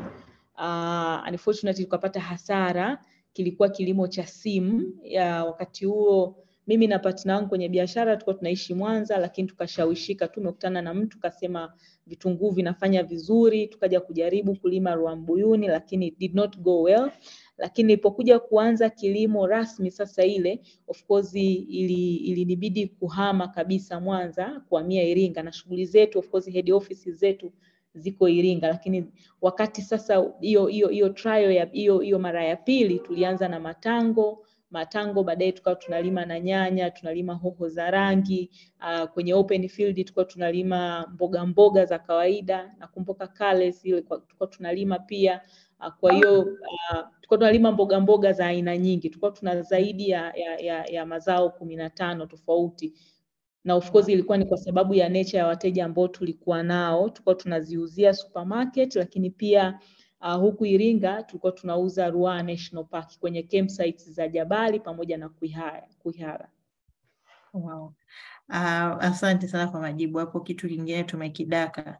uh, unfortunately tukapata hasara. Kilikuwa kilimo cha simu. Ya wakati huo mimi na partner wangu kwenye biashara tulikuwa tunaishi Mwanza lakini tukashawishika. Tumekutana na mtu kasema vitunguu vinafanya vizuri. Tukaja kujaribu kulima Rwambuyuni lakini it did not go well lakini nilipokuja kuanza kilimo rasmi sasa ile of course ili ilinibidi kuhama kabisa Mwanza kuhamia Iringa. Na shughuli zetu of course head office zetu ziko Iringa. Lakini wakati sasa hiyo hiyo hiyo trial ya hiyo hiyo mara ya pili tulianza na matango matango baadaye tukawa tunalima na nyanya tunalima hoho za rangi uh, kwenye open field tulikuwa tunalima mboga mboga za kawaida. Nakumbuka kales ile tulikuwa tunalima pia uh, kwa hiyo uh, tulikuwa tunalima mboga mboga za aina nyingi. Tulikuwa tuna zaidi ya, ya, ya, ya mazao kumi na tano tofauti. Na of course ilikuwa ni kwa sababu ya nature ya wateja ambao tulikuwa nao. Tulikuwa tunaziuzia supermarket lakini pia uh, huku Iringa tulikuwa tunauza Ruaha National Park kwenye campsites za Jabali pamoja na Kuihara. Wow. Uh, asante sana kwa majibu hapo. Kitu kingine tumekidaka,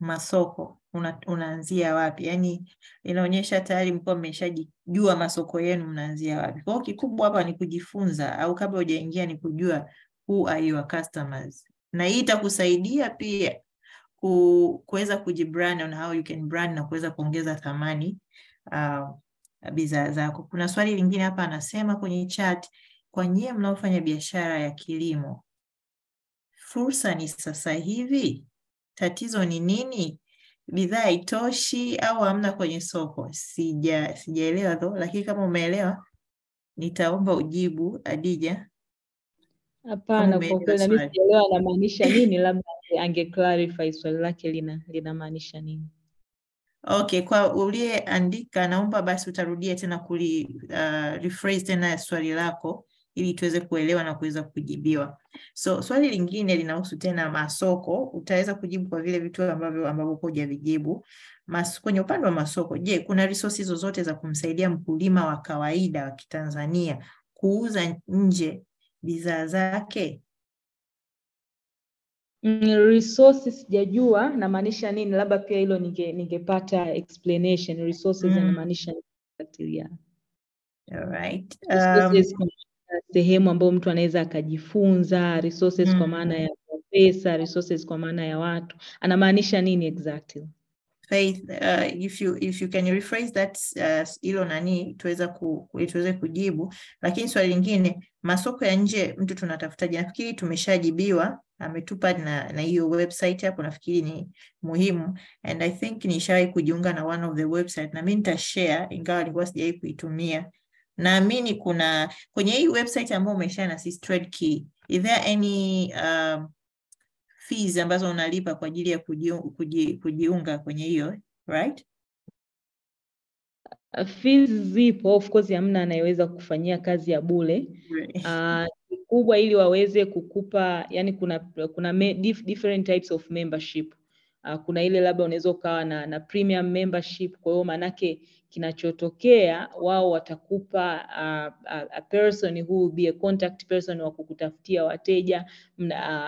masoko una, unaanzia wapi? Yaani inaonyesha tayari mko mmeshajijua masoko yenu mnaanzia wapi. Kwa hiyo kikubwa hapa ni kujifunza, au kabla hujaingia ni kujua who are your customers, na hii itakusaidia pia kuweza kujibrand on how you can brand na kuweza kuongeza thamani uh, bidhaa zako. Kuna swali lingine hapa anasema kwenye chat, kwa nyie mnaofanya biashara ya kilimo, fursa ni sasa hivi? Tatizo ni nini? Bidhaa haitoshi au hamna kwenye soko? Sija sijaelewa tho, lakini kama umeelewa nitaomba ujibu Adija. Hapana, kwa kweli mimi sijaelewa anamaanisha nini, labda ange clarify swali lake lina linamaanisha nini. Okay, kwa uliyeandika naomba basi utarudia tena kuli uh, rephrase tena swali lako ili tuweze kuelewa na kuweza kujibiwa. So swali lingine linahusu tena masoko, utaweza kujibu kwa vile vitu ambavyo ambavyo hujavijibu. Mas, kwenye upande wa masoko, je, kuna resources zozote za kumsaidia mkulima wa kawaida wa Kitanzania kuuza nje bidhaa zake? Mm, resources sijajua namaanisha nini, labda pia hilo ninge ningepata explanation. Resources Mm. exactly, yeah. Alright. Um, sehemu ambayo mtu anaweza akajifunza, resources kwa maana mm, ya pesa, resources kwa maana ya watu. Anamaanisha nini exactly? Faith, uh, if you if you can rephrase that uh, nani tuweza ku, tuweze kujibu, lakini swali lingine, masoko ya nje mtu tunatafutaje? Nafikiri tumeshajibiwa, ametupa na na hiyo website hapo, nafikiri ni muhimu and I think nishawahi kujiunga na one of the website na mimi nitashare, ingawa nilikuwa sijawahi kuitumia. Naamini kuna kwenye hii website ambayo umeshare na sisi TradeKey, is there any um, fees ambazo unalipa kwa ajili ya kujiunga, kuji- kujiunga kwenye hiyo right? Fees zipo, of course hamna anayeweza kufanyia kazi ya bure. Uh, kikubwa ili waweze kukupa yani kuna kuna me, different types of membership. Uh, kuna ile labda unaweza ukawa na, na premium membership. Kwa hiyo maanake kinachotokea wao watakupa uh, a, a person who will be a contact person wa kukutafutia wateja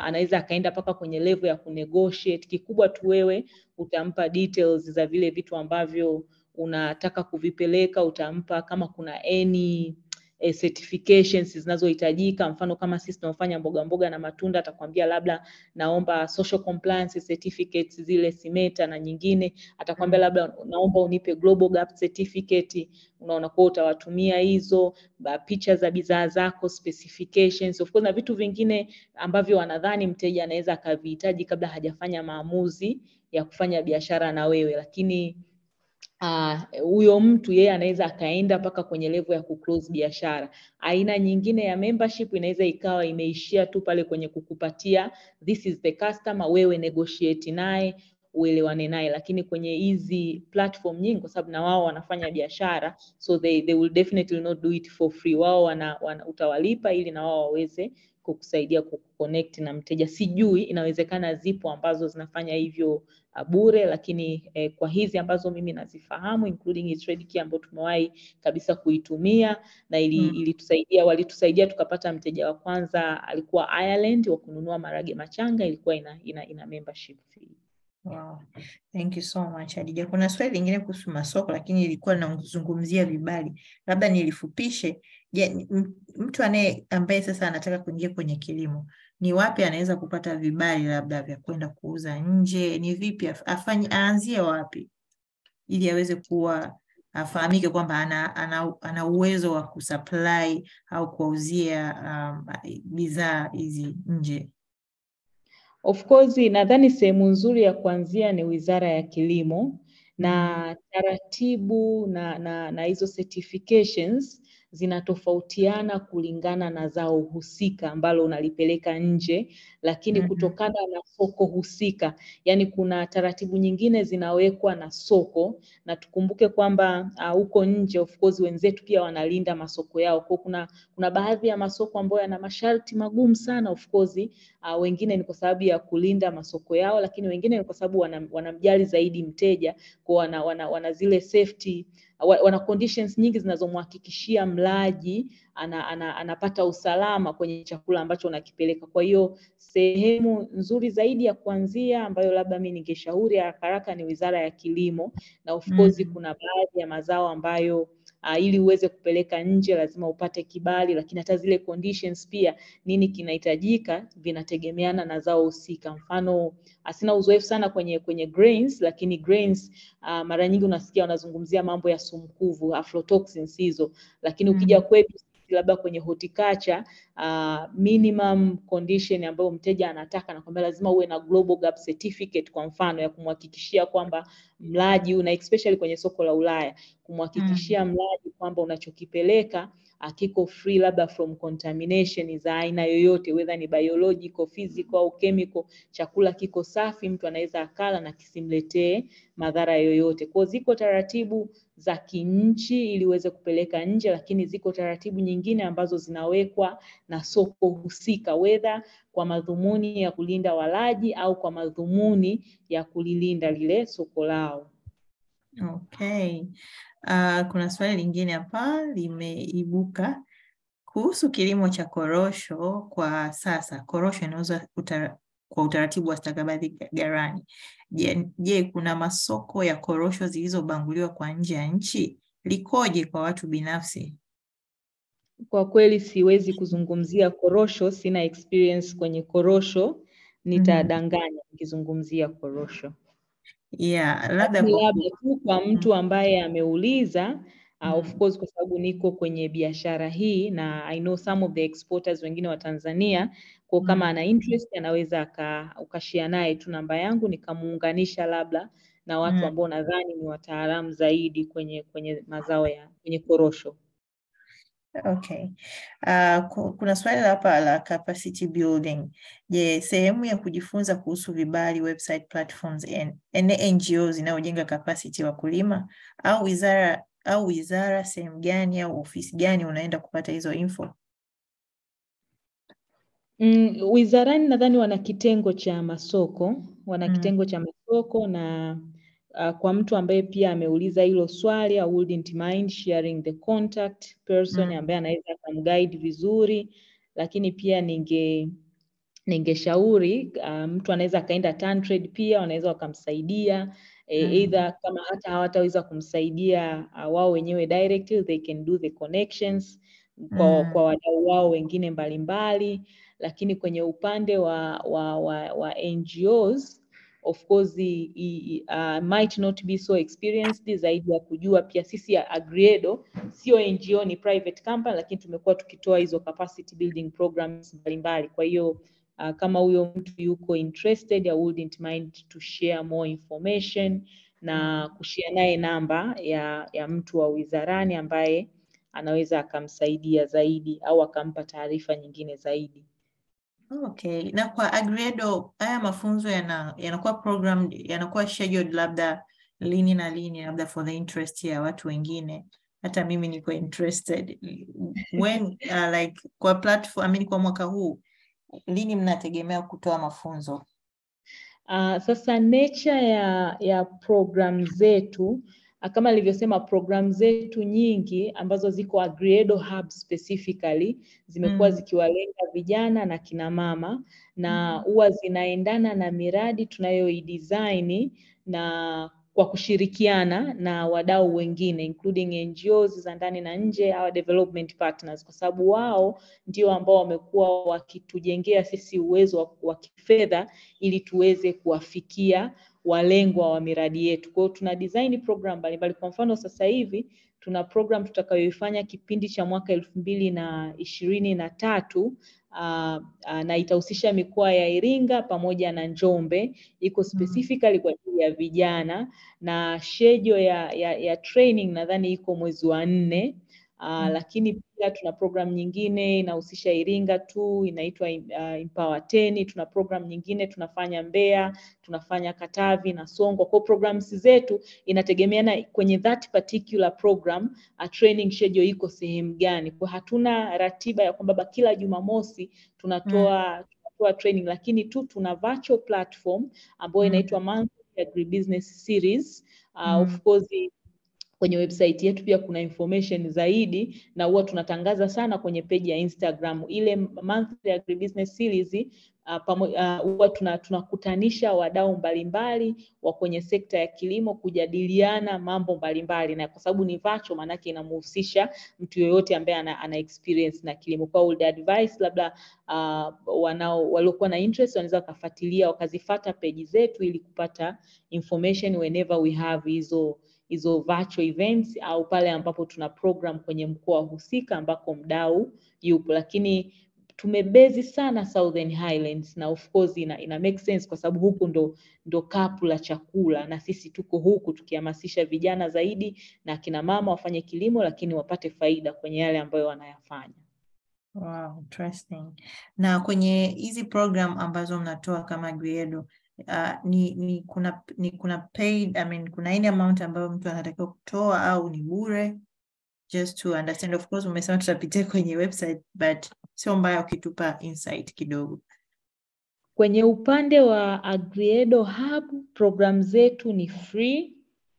anaweza akaenda mpaka kwenye level ya kunegotiate. Kikubwa tu wewe utampa details za vile vitu ambavyo unataka kuvipeleka, utampa kama kuna any eh, certifications zinazohitajika. Mfano kama sisi tunaofanya mboga mboga na matunda, atakwambia labda naomba social compliance certificates zile SIMETA na nyingine, atakwambia Mm. labda naomba unipe Global Gap certificate. Unaona, kwa utawatumia hizo picha za bidhaa zako, specifications of course, na vitu vingine ambavyo wanadhani mteja anaweza akavihitaji kabla hajafanya maamuzi ya kufanya biashara na wewe, lakini ah, huyo mtu yeye anaweza akaenda mpaka kwenye level ya kuclose biashara. Aina nyingine ya membership inaweza ikawa imeishia tu pale kwenye kukupatia this is the customer, wewe negotiate naye uelewane naye, lakini kwenye hizi platform nyingi, kwa sababu na wao wanafanya biashara, so they, they will definitely not do it for free. Wao wana, wana, utawalipa ili na wao waweze kukusaidia kuconnect na mteja. Sijui, inawezekana zipo ambazo zinafanya hivyo uh, bure, lakini eh, kwa hizi ambazo mimi nazifahamu including trade key ambayo tumewahi kabisa kuitumia na ili, Mm. ilitusaidia walitusaidia tukapata mteja wa kwanza alikuwa Ireland wa kununua marage machanga, ilikuwa ina, ina, ina membership fee. Wow. Thank you so much Adija. Kuna swali lingine kuhusu masoko lakini ilikuwa nazungumzia vibali, labda nilifupishe. Je, mtu anaye ambaye sasa anataka kuingia kwenye kilimo ni wapi anaweza kupata vibali labda vya kwenda kuuza nje? Ni vipi afanye, aanzie wapi ili aweze kuwa afahamike kwamba ana, ana, ana uwezo wa kusupply au kuwauzia um, bidhaa hizi nje? Of course nadhani sehemu nzuri ya kuanzia ni Wizara ya Kilimo na taratibu na, na, na hizo certifications zinatofautiana kulingana na zao husika ambalo unalipeleka nje, lakini Mhm. kutokana na soko husika, yani kuna taratibu nyingine zinawekwa na soko, na tukumbuke kwamba huko uh, nje of course wenzetu pia wanalinda masoko yao. Kwa kuna kuna baadhi ya masoko ambayo yana masharti magumu sana of course uh, wengine ni kwa sababu ya kulinda masoko yao, lakini wengine ni kwa sababu wana, wanamjali zaidi mteja kwa wana, wana, wana zile safety wana conditions nyingi zinazomhakikishia mlaji ana, ana, anapata usalama kwenye chakula ambacho unakipeleka. Kwa hiyo sehemu nzuri zaidi ya kuanzia ambayo labda mi ningeshauri haraka haraka ni Wizara ya Kilimo, na of course Mm. kuna baadhi ya mazao ambayo uh, ili uweze kupeleka nje lazima upate kibali, lakini hata zile conditions pia nini kinahitajika vinategemeana na zao husika. Mfano, asina uzoefu sana kwenye kwenye grains, lakini grains uh, mara nyingi unasikia wanazungumzia mambo ya sumkuvu, aflatoxins hizo, lakini ukija Mm. kwetu labda kwenye horticulture uh, minimum condition ambayo mteja anataka nakwambia lazima uwe na Global Gap certificate kwa mfano ya kumhakikishia kwamba mlaji una especially kwenye soko la Ulaya Mm. mlaji kwamba unachokipeleka akiko kiko free labda from contamination za aina yoyote, whether ni biological, physical au chemical. Chakula kiko safi, mtu anaweza akala na kisimletee madhara yoyote. Kwa ziko taratibu za kinchi ili uweze kupeleka nje, lakini ziko taratibu nyingine ambazo zinawekwa na soko husika, wedha kwa madhumuni ya kulinda walaji au kwa madhumuni ya kulilinda lile soko lao. Okay. Uh, kuna swali lingine hapa limeibuka kuhusu kilimo cha korosho kwa sasa. Korosho inauzwa kwa utaratibu wa stakabadhi garani Je, je, kuna masoko ya korosho zilizobanguliwa kwa nje ya nchi? Likoje kwa watu binafsi? Kwa kweli siwezi kuzungumzia korosho, sina experience kwenye korosho, nitadanganya nikizungumzia korosho. Yeah, labda tu kwa mtu ambaye ameuliza uh, of Mm. course kwa sababu niko kwenye biashara hii na I know some of the exporters wengine wa Tanzania, kwa kama Mm. ana interest anaweza ukashia naye tu namba yangu nikamuunganisha labda na watu Mm. ambao nadhani ni wataalamu zaidi kwenye kwenye mazao ya kwenye korosho. Okay. Uh, kuna swali hapa la capacity building. Je, sehemu ya kujifunza kuhusu vibali, website platforms and NGOs inayojenga capacity wakulima au wizara au wizara sehemu gani au ofisi gani unaenda kupata hizo info? Mm, wizarani nadhani wana kitengo cha masoko, wana Mm. kitengo cha masoko na uh, kwa mtu ambaye pia ameuliza hilo swali, I wouldn't mind sharing the contact person Mm. ambaye anaweza akamguide vizuri, lakini pia ninge ningeshauri uh, mtu anaweza akaenda TanTrade pia wanaweza wakamsaidia e, Mm. either kama hata hawataweza kumsaidia uh, wao wenyewe direct, they can do the connections kwa, Mm. kwa wadau wao wengine mbalimbali, lakini kwenye upande wa, wa, wa, wa NGOs of course i, uh, might not be so experienced zaidi ya kujua pia sisi ya Agriedo sio NGO, ni private company, lakini tumekuwa tukitoa hizo capacity building programs mbalimbali. Kwa hiyo uh, kama huyo mtu yuko interested, I wouldn't mind to share more information na kushare naye namba ya, ya mtu wa wizarani ambaye anaweza akamsaidia zaidi au akampa taarifa nyingine zaidi. Okay. Na kwa Agredo haya mafunzo yana yanakuwa program yanakuwa scheduled labda lini na lini labda for the interest ya watu wengine. Hata mimi niko interested. When uh, like kwa platform, I mean kwa mwaka huu lini mnategemea kutoa mafunzo? Uh, sasa nature ya ya program zetu kama alivyosema program zetu nyingi ambazo ziko Agriedo Hub specifically zimekuwa Mm. zikiwalenga vijana na kina mama na Mm. huwa zinaendana na miradi tunayoidesign na kwa kushirikiana na wadau wengine including NGOs za ndani na nje our development partners, kwa sababu wao ndio ambao wamekuwa wakitujengea sisi uwezo wa, wa kifedha ili tuweze kuwafikia walengwa wa miradi yetu. Kwa hiyo tuna design program mbalimbali. Kwa mfano sasa hivi tuna program tutakayoifanya kipindi cha mwaka elfu mbili na ishirini na tatu uh, uh, na itahusisha mikoa ya Iringa pamoja na Njombe, iko specifically kwa ajili ya vijana na shejo ya, ya, ya training nadhani iko mwezi wa nne. Uh, Mm. lakini pia tuna program nyingine inahusisha Iringa tu inaitwa uh, Empower 10. Tuna program nyingine tunafanya Mbeya, tunafanya Katavi na Songwe. Kwa programs zetu inategemeana kwenye that particular program a training schedule iko sehemu gani. Kwa hatuna ratiba ya kwamba kila Jumamosi tunatoa tunatoa training, lakini tu tuna virtual platform ambayo Mm. inaitwa Monthly Agribusiness Series. Uh, Mm. of course kwenye website yetu pia kuna information zaidi na huwa tunatangaza sana kwenye peji ya Instagram ile monthly agribusiness series uh, uh, tunakutanisha tuna, tunakutanisha wadau mbalimbali wa kwenye sekta ya kilimo kujadiliana mambo mbalimbali, na kwa sababu ni virtual, maanake inamhusisha mtu yoyote ambaye ana, ana experience na kilimo. Kwa would advice labda uh, wanao waliokuwa na interest wanaweza wakafuatilia wakazifata peji zetu ili kupata information whenever we have hizo hizo virtual events au pale ambapo tuna program kwenye mkoa husika ambako mdau yupo, lakini tumebezi sana Southern Highlands na of course ina, ina make sense kwa sababu huku ndo, ndo kapu la chakula na sisi tuko huku tukihamasisha vijana zaidi na kina mama wafanye kilimo lakini wapate faida kwenye yale ambayo wanayafanya. Wow, interesting. Na kwenye hizi program ambazo mnatoa kama Griedo, uh, ni, ni kuna ni kuna paid, I mean, kuna any amount ambayo mtu anatakiwa kutoa au ni bure? Just to understand. Of course, umesema tutapitia kwenye website but sio mbaya ukitupa insight kidogo. Kwenye upande wa Agriedo Hub program zetu ni free.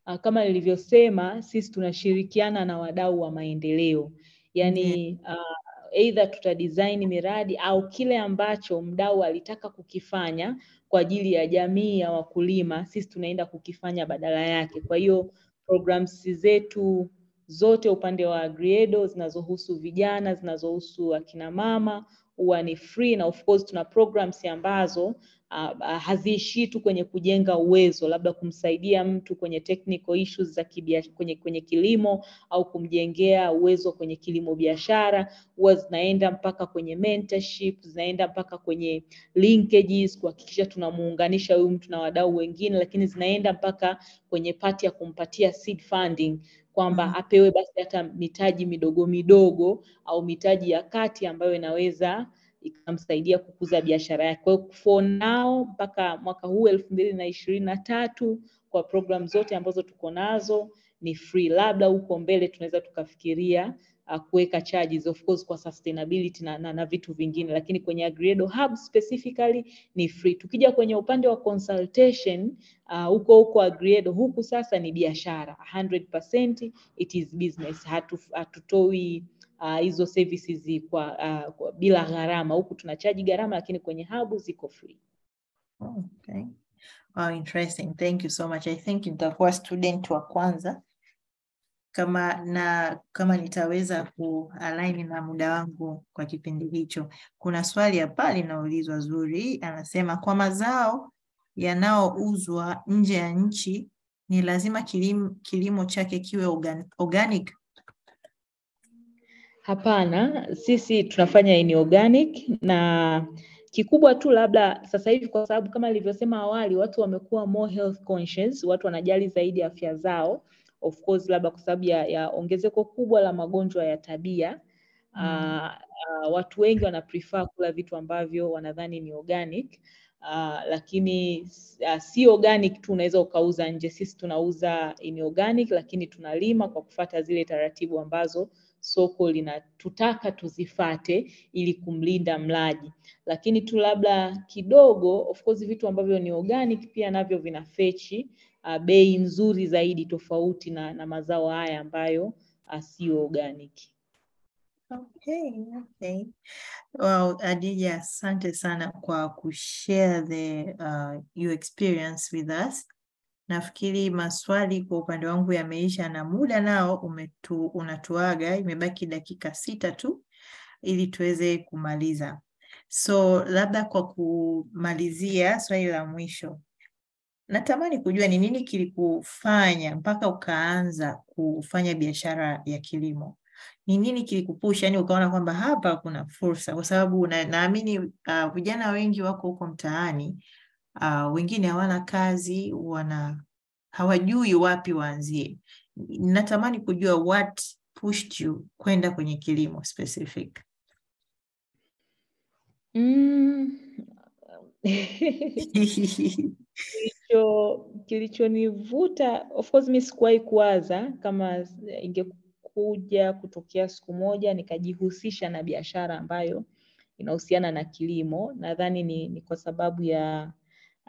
Uh, kama nilivyosema, sisi tunashirikiana na wadau wa maendeleo, yaani uh, either tuta design miradi au kile ambacho mdau alitaka kukifanya kwa ajili ya jamii ya wakulima, sisi tunaenda kukifanya badala yake. Kwa hiyo programs zetu zote upande wa Agriedo zinazohusu vijana, zinazohusu akina mama huwa ni free na of course tuna programs ambazo uh, uh, haziishii tu kwenye kujenga uwezo, labda kumsaidia mtu kwenye technical issues za kibiashara, kwenye, kwenye kilimo au kumjengea uwezo kwenye kilimo biashara, huwa zinaenda mpaka kwenye mentorship, zinaenda mpaka kwenye linkages kuhakikisha tunamuunganisha huyu mtu na wadau wengine, lakini zinaenda mpaka kwenye pati ya kumpatia seed funding kwamba Mhm. apewe basi hata mitaji midogo midogo au mitaji ya kati ambayo inaweza ikamsaidia kukuza biashara yake. Kwa hiyo for now mpaka mwaka huu elfu mbili na ishirini na tatu kwa program zote ambazo tuko nazo ni free. Labda huko mbele tunaweza tukafikiria uh, kuweka charges of course kwa sustainability na, na, na vitu vingine, lakini kwenye Agriedo Hub specifically ni free. Tukija kwenye upande wa consultation uh, huko huko Agriedo huku sasa ni biashara 100% it is business. Hatu, hatutoi uh, hizo services kwa, uh, kwa bila gharama. Huku tunachaji gharama, lakini kwenye hub ziko free. Okay. Wow, interesting. Thank you so much. I think nitakuwa student wa kwanza kama na kama nitaweza kualign na muda wangu kwa kipindi hicho. Kuna swali hapa linaulizwa zuri, anasema kwa mazao yanayouzwa nje ya nchi ni lazima kilimo, kilimo chake kiwe organic, organic? Hapana, sisi tunafanya in organic na kikubwa tu labda sasa hivi, kwa sababu kama nilivyosema awali, watu wamekuwa more health conscious, watu wanajali zaidi afya zao, of course labda kwa sababu ya, ya ongezeko kubwa la magonjwa ya tabia Mm. uh, uh, watu wengi wana prefer kula vitu ambavyo wanadhani ni organic uh, lakini uh, si organic tu unaweza ukauza nje. Sisi tunauza inorganic, lakini tunalima kwa kufata zile taratibu ambazo soko linatutaka tuzifate ili kumlinda mlaji, lakini tu labda kidogo, of course vitu ambavyo ni organic pia navyo vina fechi uh, bei nzuri zaidi tofauti na, na mazao haya ambayo asiyo sio organic. Okay, okay. Well, Adija, asante sana kwa kushare the uh, your experience with us. Nafikiri maswali kwa upande wangu yameisha na muda nao umetu, unatuaga, imebaki dakika sita tu ili tuweze kumaliza. So labda kwa kumalizia, swali la mwisho, natamani kujua ni nini kilikufanya mpaka ukaanza kufanya biashara ya kilimo? Ni nini kilikupusha, yani ukaona kwamba hapa kuna fursa? Kwa sababu na, naamini uh, vijana wengi wako huko mtaani uh, wengine hawana kazi, wana hawajui wapi waanzie. Natamani kujua what pushed you kwenda kwenye kilimo specific. Mm. Kilicho kilichonivuta of course mi sikuwahi kuwaza kama ingekuja kutokea siku moja nikajihusisha na biashara ambayo inahusiana na kilimo. Nadhani ni, ni kwa sababu ya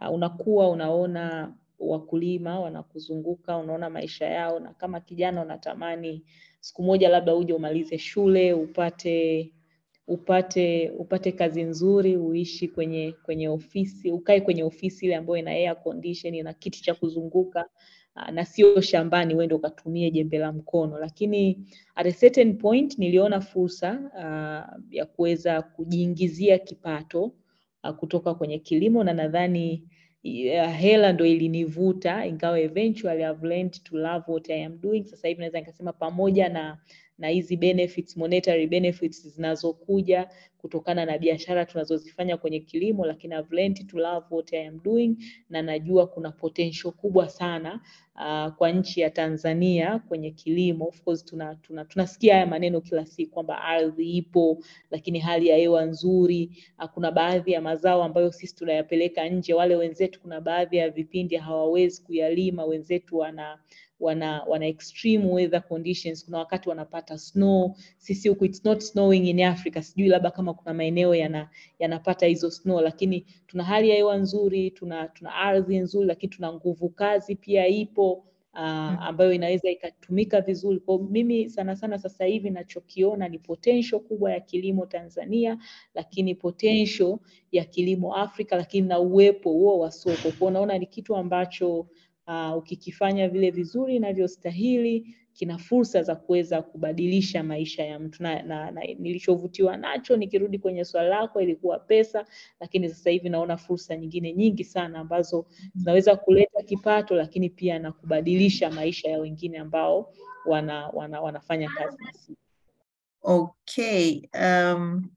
uh, unakuwa unaona wakulima wanakuzunguka, unaona maisha yao, na kama kijana unatamani siku moja labda uje umalize shule upate upate upate kazi nzuri, uishi kwenye kwenye ofisi, ukae kwenye ofisi ile ambayo ina air condition na kiti cha kuzunguka uh, na sio shambani uende ukatumie jembe la mkono. Lakini at a certain point niliona fursa uh, ya kuweza kujiingizia kipato kutoka kwenye kilimo na nadhani uh, hela ndo ilinivuta, ingawa eventually I've learned to love what I am doing. Sasa hivi naweza nikasema pamoja na na hizi benefits, monetary benefits zinazokuja kutokana na biashara tunazozifanya kwenye kilimo, lakini I've learned to love what I am doing na najua kuna potential kubwa sana uh, kwa nchi ya Tanzania kwenye kilimo. Of course tuna, tuna, tunasikia haya maneno kila siku kwamba ardhi ipo, lakini hali ya hewa nzuri. Uh, kuna baadhi ya mazao ambayo sisi tunayapeleka nje, wale wenzetu kuna baadhi ya vipindi hawawezi kuyalima, wenzetu wana wana wana extreme weather conditions. Kuna wakati wanapata snow, sisi huku it's not snowing in Africa. Sijui labda kama kuna maeneo yana yanapata hizo snow, lakini tuna hali ya hewa nzuri, tuna tuna ardhi nzuri, lakini tuna nguvu kazi pia ipo uh, ambayo inaweza ikatumika vizuri. Kwa mimi sana sana sasa hivi nachokiona ni potential kubwa ya kilimo Tanzania, lakini potential ya kilimo Afrika, lakini na uwepo huo wa soko. Kwa unaona ni kitu ambacho uh, ukikifanya vile vizuri inavyostahili kina fursa za kuweza kubadilisha maisha ya mtu na, na, na nilichovutiwa nacho nikirudi kwenye swali lako ilikuwa pesa, lakini sasa hivi naona fursa nyingine nyingi sana ambazo zinaweza kuleta kipato, lakini pia na kubadilisha maisha ya wengine ambao wana, wana, wanafanya kazi nasi. Okay. Um,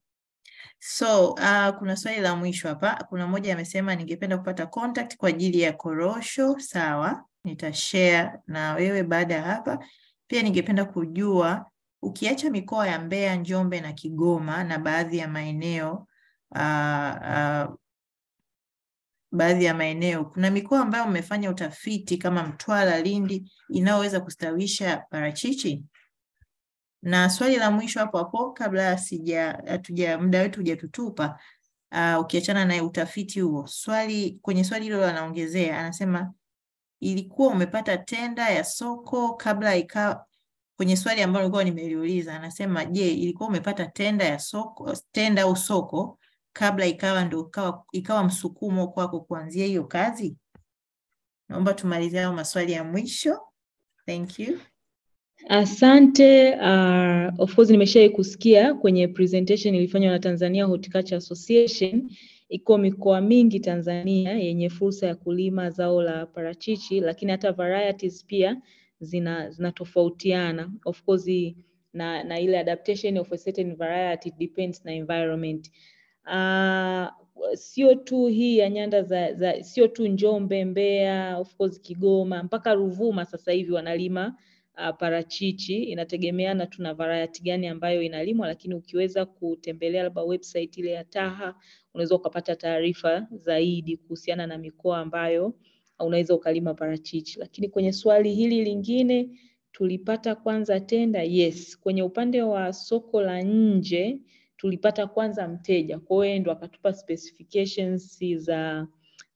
so uh, kuna swali la mwisho hapa. Kuna mmoja amesema ningependa kupata contact kwa ajili ya korosho. Sawa, nitashare na wewe baada ya hapa. Pia ningependa kujua ukiacha mikoa ya Mbeya, Njombe na Kigoma na baadhi ya maeneo uh, uh, baadhi ya maeneo, kuna mikoa ambayo mmefanya utafiti kama Mtwara, Lindi inayoweza kustawisha parachichi? Na swali la mwisho hapo hapo kabla sija hatuja muda wetu hujatutupa, uh, ukiachana na utafiti huo, swali kwenye swali hilo anaongezea, anasema ilikuwa umepata tenda ya soko kabla ikawa kwenye swali ambalo nilikuwa nimeliuliza, anasema je, ilikuwa umepata tenda ya soko tenda au soko kabla ikawa ndio ikawa, ikawa msukumo kwako kuanzia hiyo kazi? Naomba tumalizie hayo maswali ya mwisho. Thank you. Asante. Uh, of course nimeshai kusikia kwenye presentation ilifanywa na Tanzania Horticulture Association, iko mikoa mingi Tanzania yenye fursa ya kulima zao la parachichi, lakini hata varieties pia zina zinatofautiana of course na, na ile adaptation of a certain variety depends na environment. Uh, sio tu hii ya nyanda za, za sio tu Njombe, Mbeya, of course Kigoma mpaka Ruvuma sasa hivi wanalima uh, parachichi. Inategemeana tuna variety gani ambayo inalimwa, lakini ukiweza kutembelea labda website ile ya TAHA unaweza ukapata taarifa zaidi kuhusiana na mikoa ambayo unaweza ukalima parachichi. Lakini kwenye swali hili lingine tulipata kwanza tenda, yes. Kwenye upande wa soko la nje tulipata kwanza mteja, kwa hiyo ndo akatupa specifications za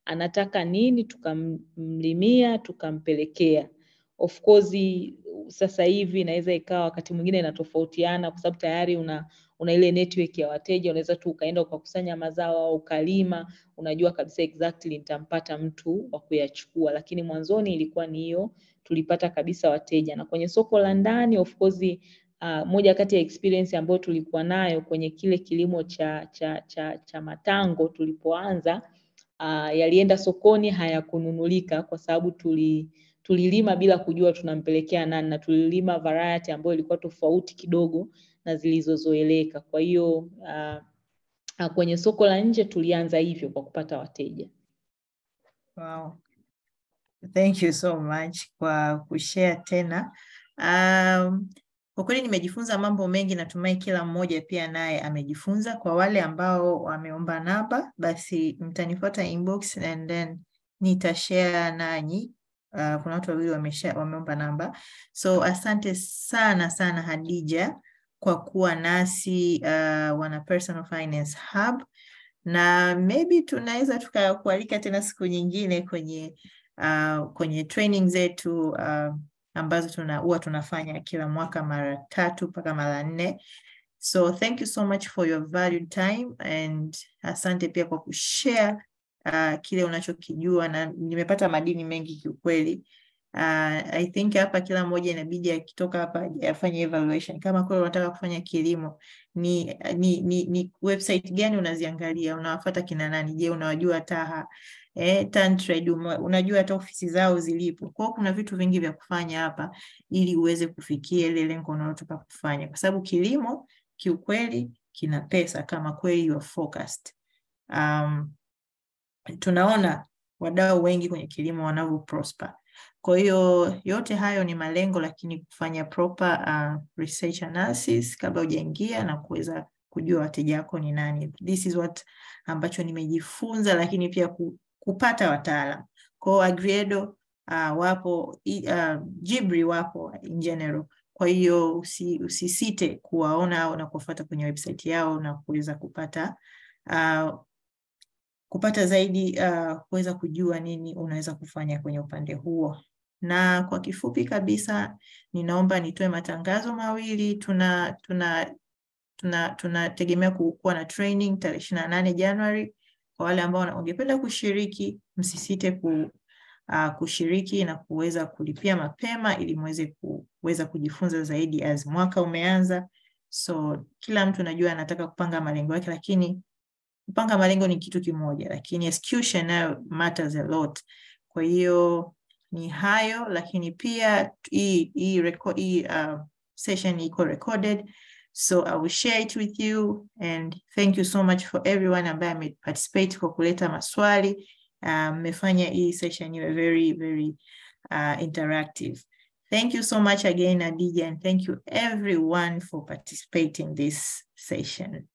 anataka nini, tukamlimia tukampelekea. Of course sasa hivi inaweza ikawa wakati mwingine inatofautiana kwa sababu tayari una una ile network ya wateja, unaweza tu ukaenda ukakusanya mazao au ukalima, unajua kabisa exactly nitampata mtu wa kuyachukua, lakini mwanzoni ilikuwa ni hiyo, tulipata kabisa wateja. Na kwenye soko la ndani of course uh, moja kati ya experience ambayo tulikuwa nayo kwenye kile kilimo cha cha cha, cha matango tulipoanza, uh, yalienda sokoni hayakununulika kwa sababu tuli tulilima bila kujua tunampelekea nani, na tulilima variety ambayo ilikuwa tofauti kidogo na zilizozoeleka. Kwa hiyo uh, kwenye soko la nje tulianza hivyo kwa kupata wateja. Wow. Thank you so much kwa kushare tena. Um, kwa kweli nimejifunza mambo mengi, natumai kila mmoja pia naye amejifunza. Kwa wale ambao wameomba namba, basi mtanifuata inbox and then nitashare nanyi. Uh, kuna watu wawili wameomba namba, so asante sana sana Hadija kwa kuwa nasi uh, wana Personal Finance Hub, na maybe tunaweza tukakualika tena siku nyingine kwenye uh, kwenye training zetu uh, ambazo tuna huwa tunafanya kila mwaka mara tatu mpaka mara nne. So thank you so much for your valued time and asante pia kwa kushare uh, kile unachokijua na nimepata madini mengi kiukweli. Uh, I think hapa kila mmoja inabidi akitoka hapa afanye evaluation. Kama kweli unataka kufanya kilimo ni, ni, ni, ni website gani unaziangalia? Unawafuata kina nani? Je unawajua taha? Eh, Tantrade unajua hata ofisi zao zilipo. Kwa kuna vitu vingi vya kufanya hapa ili uweze kufikia ile lengo unalotaka kufanya. Kwa sababu kilimo kiukweli kina pesa kama kweli you are focused. Um, tunaona wadau wengi kwenye kilimo wanavyo prosper kwa hiyo yote hayo ni malengo, lakini kufanya proper uh, research analysis kabla hujaingia na kuweza kujua wateja wako ni nani. This is what ambacho nimejifunza, lakini pia ku, kupata wataalam. Kwa hiyo Agriedo uh, wapo uh, Jibri wapo in general. Kwa hiyo usi, usisite kuwaona au na kuwafuata kwenye website yao na kuweza kupata uh, kupata zaidi uh, kuweza kujua nini unaweza kufanya kwenye upande huo. Na kwa kifupi kabisa, ninaomba nitoe matangazo mawili. Tuna tuna tuna tunategemea kuwa na training tarehe ishirini na nane Januari. Kwa wale ambao wangependa kushiriki, msisite ku, uh, kushiriki na kuweza kulipia mapema ili muweze kuweza kujifunza zaidi as mwaka umeanza. So kila mtu najua anataka kupanga malengo yake, lakini kupanga malengo ni kitu kimoja, lakini execution nayo matters a lot. Kwa hiyo ni hayo, lakini pia hii hii record hii uh, session iko recorded so I will share it with you and thank you so much for everyone ambaye ameparticipate kwa kuleta maswali. Mmefanya um, hii session iwe very very uh, interactive. Thank you so much again, Adija, and thank you everyone for participating this session.